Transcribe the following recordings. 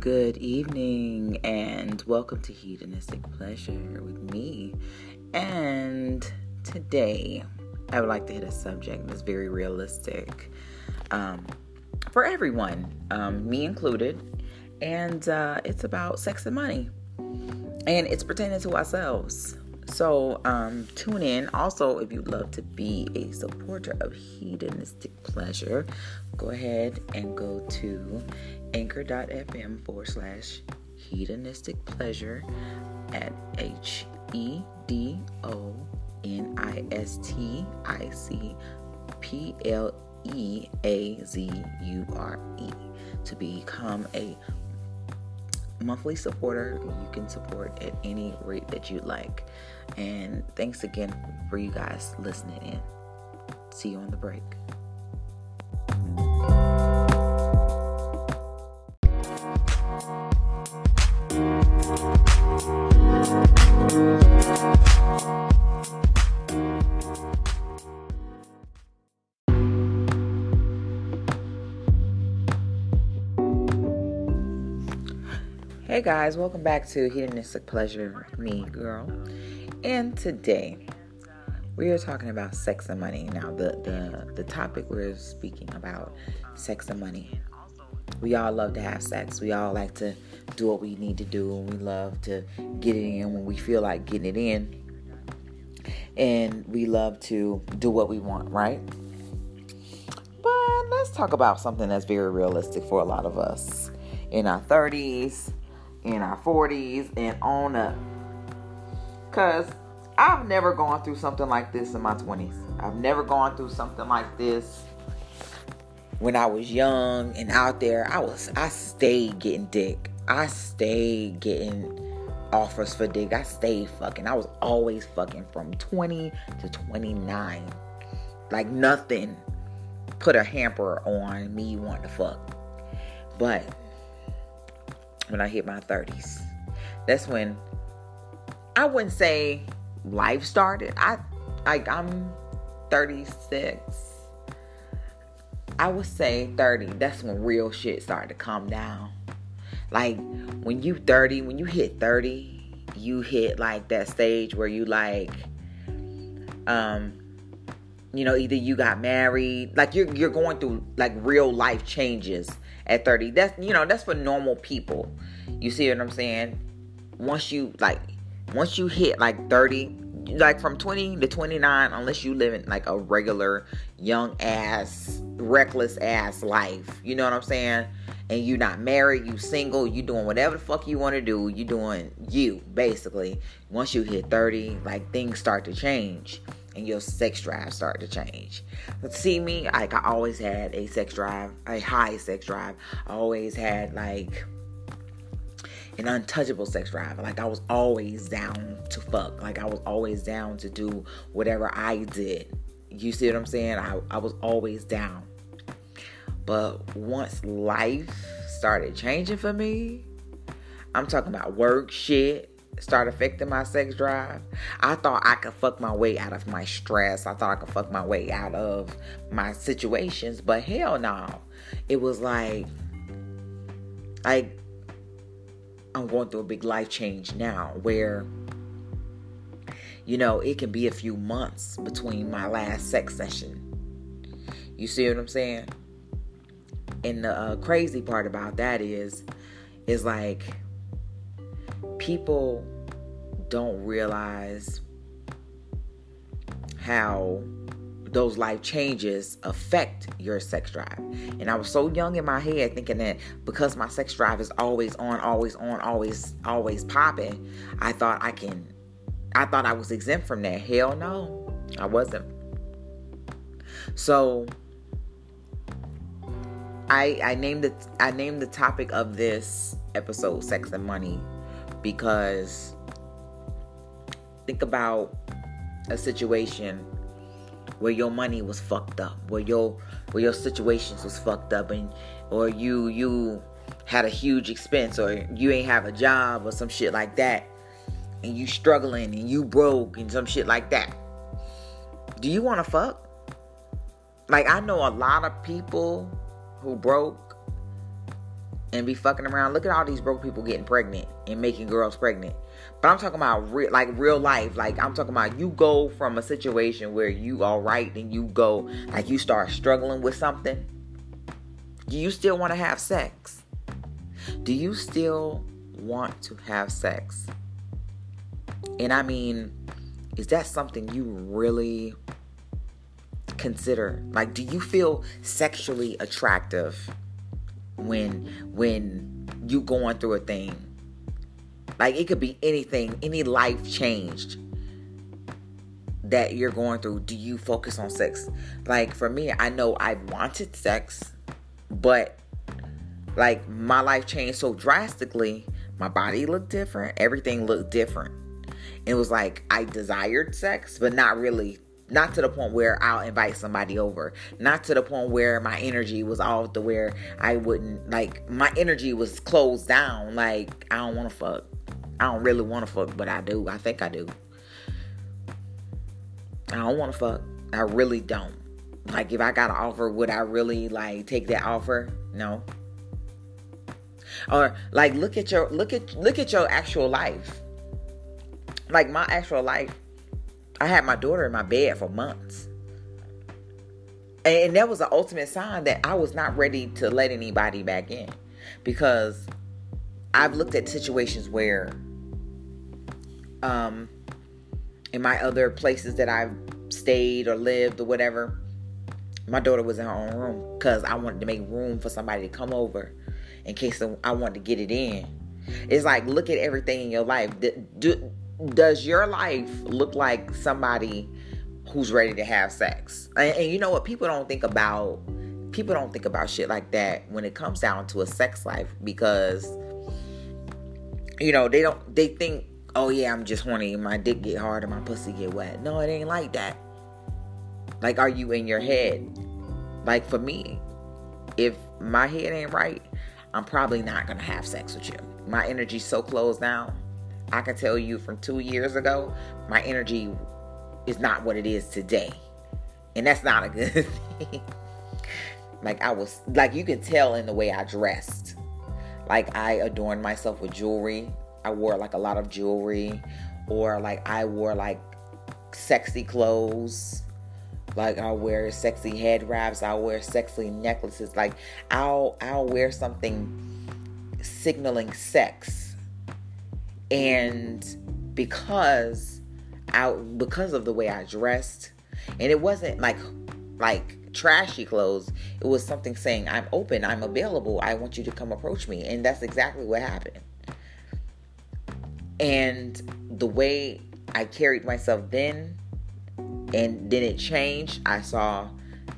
Good evening and welcome to Hedonistic Pleasure with me. And today I would like to hit a subject that's very realistic um, for everyone, um, me included. And uh, it's about sex and money. And it's pertaining to ourselves. So um, tune in. Also, if you'd love to be a supporter of hedonistic pleasure, go ahead and go to anchor.fm forward slash hedonistic pleasure at H E D O N I S T I C P L E A Z U R E to become a monthly supporter. You can support at any rate that you'd like. And thanks again for you guys listening in. See you on the break. Guys, welcome back to Hedonistic Pleasure, me girl. And today we are talking about sex and money. Now the the the topic we're speaking about sex and money. We all love to have sex. We all like to do what we need to do and we love to get it in when we feel like getting it in. And we love to do what we want, right? But let's talk about something that's very realistic for a lot of us in our 30s, in our 40s, and on up. Because I've never gone through something like this in my 20s. I've never gone through something like this when I was young and out there. I was, I stayed getting dick. I stayed getting offers for dick. I stayed fucking. I was always fucking from 20 to 29. Like nothing put a hamper on me wanting to fuck. But when I hit my 30s. That's when I wouldn't say life started. I like I'm 36. I would say 30. That's when real shit started to calm down. Like when you 30, when you hit 30, you hit like that stage where you like um you know either you got married like you're you're going through like real life changes at 30. That's you know, that's for normal people. You see what I'm saying? Once you like once you hit like 30, like from 20 to 29, unless you live in like a regular young ass, reckless ass life. You know what I'm saying? And you're not married, you single, you doing whatever the fuck you want to do, you doing you, basically. Once you hit 30, like things start to change and your sex drive start to change. But see me, like I always had a sex drive, a high sex drive. I always had like an untouchable sex drive. Like I was always down to fuck. Like I was always down to do whatever I did. You see what I'm saying? I, I was always down. But once life started changing for me, I'm talking about work shit, start affecting my sex drive, I thought I could fuck my way out of my stress. I thought I could fuck my way out of my situations, but hell no. It was like, like, I'm going through a big life change now where, you know, it can be a few months between my last sex session. You see what I'm saying? And the uh, crazy part about that is, is like, people don't realize how those life changes affect your sex drive. And I was so young in my head thinking that because my sex drive is always on, always on, always, always popping, I thought I can, I thought I was exempt from that. Hell no, I wasn't. So I I named it I named the topic of this episode sex and money because think about a situation where your money was fucked up, where your where your situations was fucked up, and or you you had a huge expense, or you ain't have a job, or some shit like that, and you struggling and you broke and some shit like that. Do you want to fuck? Like I know a lot of people who broke and be fucking around. Look at all these broke people getting pregnant and making girls pregnant. But I'm talking about re- like real life. Like I'm talking about you go from a situation where you all right and you go like you start struggling with something. Do you still want to have sex? Do you still want to have sex? And I mean, is that something you really consider? Like do you feel sexually attractive when when you going through a thing? Like it could be anything, any life changed that you're going through. Do you focus on sex? Like for me, I know I wanted sex, but like my life changed so drastically. My body looked different. Everything looked different. It was like I desired sex, but not really not to the point where I'll invite somebody over. Not to the point where my energy was off to where I wouldn't like my energy was closed down. Like I don't want to fuck. I don't really want to fuck, but I do. I think I do. I don't want to fuck. I really don't. Like if I got an offer, would I really like take that offer? No. Or like look at your look at look at your actual life. Like my actual life I had my daughter in my bed for months. And that was the ultimate sign that I was not ready to let anybody back in. Because I've looked at situations where um in my other places that I've stayed or lived or whatever, my daughter was in her own room because I wanted to make room for somebody to come over in case I wanted to get it in. It's like look at everything in your life. Do, does your life look like somebody who's ready to have sex? And, and, you know what? People don't think about people don't think about shit like that when it comes down to a sex life because you know they don't they think oh yeah I'm just horny my dick get hard and my pussy get wet. No, it ain't like that. Like, are you in your head? Like for me, if my head ain't right, I'm probably not gonna have sex with you. My energy's so closed down I can tell you from two years ago, my energy is not what it is today. And that's not a good thing. like I was like you can tell in the way I dressed. Like I adorned myself with jewelry. I wore like a lot of jewelry or like I wore like sexy clothes. Like I'll wear sexy head wraps, I'll wear sexy necklaces. Like I'll I'll wear something signaling sex and because I because of the way I dressed, and it wasn't like like trashy clothes. It was something saying, I'm open, I'm available, I want you to come approach me. And that's exactly what happened. And the way I carried myself then, and then it changed, I saw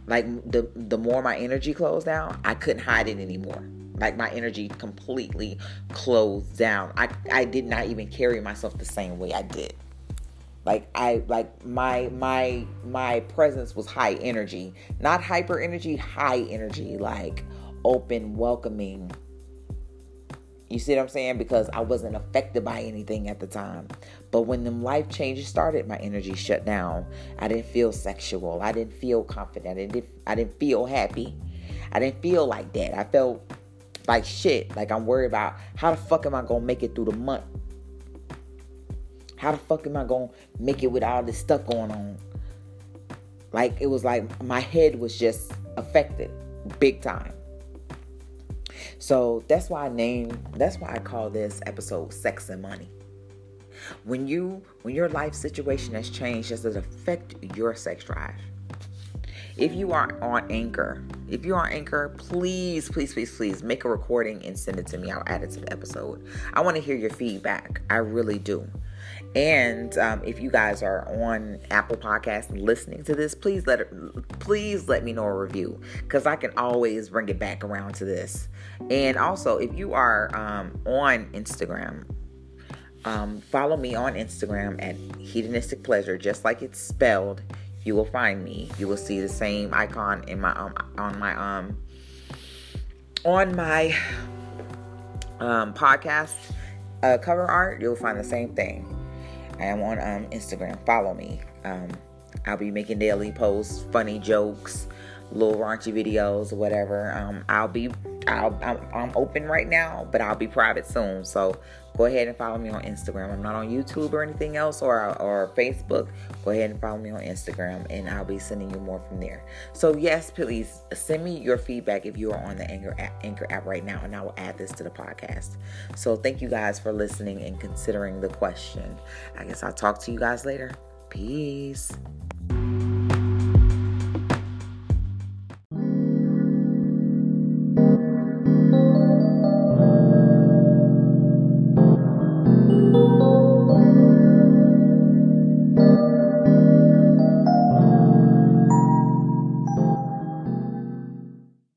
like the the more my energy closed down, I couldn't hide it anymore like my energy completely closed down. I i did not even carry myself the same way i did. Like i like my my my presence was high energy. Not hyper energy high energy. Like open welcoming. You see what i'm saying? Because i wasn't affected by anything at the time. But when them life changes started my energy shut down. I didn't feel sexual. I didn't feel confident. I didn't, I didn't feel happy. I didn't feel like that. I felt like shit. Like I'm worried about how the fuck am I gonna make it through the month? How the fuck am I gonna make it with all this stuff going on? Like it was like my head was just affected big time. So that's why I name that's why I call this episode Sex and Money. When you when your life situation has changed, does it affect your sex drive? If you are on Anchor, if you're on Anchor, please, please, please, please make a recording and send it to me. I'll add it to the episode. I want to hear your feedback. I really do. And um, if you guys are on Apple Podcasts listening to this, please let it, please let me know a review because I can always bring it back around to this. And also, if you are um, on Instagram, um, follow me on Instagram at hedonistic pleasure, just like it's spelled you will find me. You will see the same icon in my um on my um on my um podcast uh, cover art. You'll find the same thing. I am on um Instagram. Follow me. Um, I'll be making daily posts, funny jokes, little raunchy videos whatever. Um, I'll be I'm, I'm open right now, but I'll be private soon. So go ahead and follow me on Instagram. I'm not on YouTube or anything else or or Facebook. Go ahead and follow me on Instagram, and I'll be sending you more from there. So yes, please send me your feedback if you are on the Anchor app, Anchor app right now, and I will add this to the podcast. So thank you guys for listening and considering the question. I guess I'll talk to you guys later. Peace.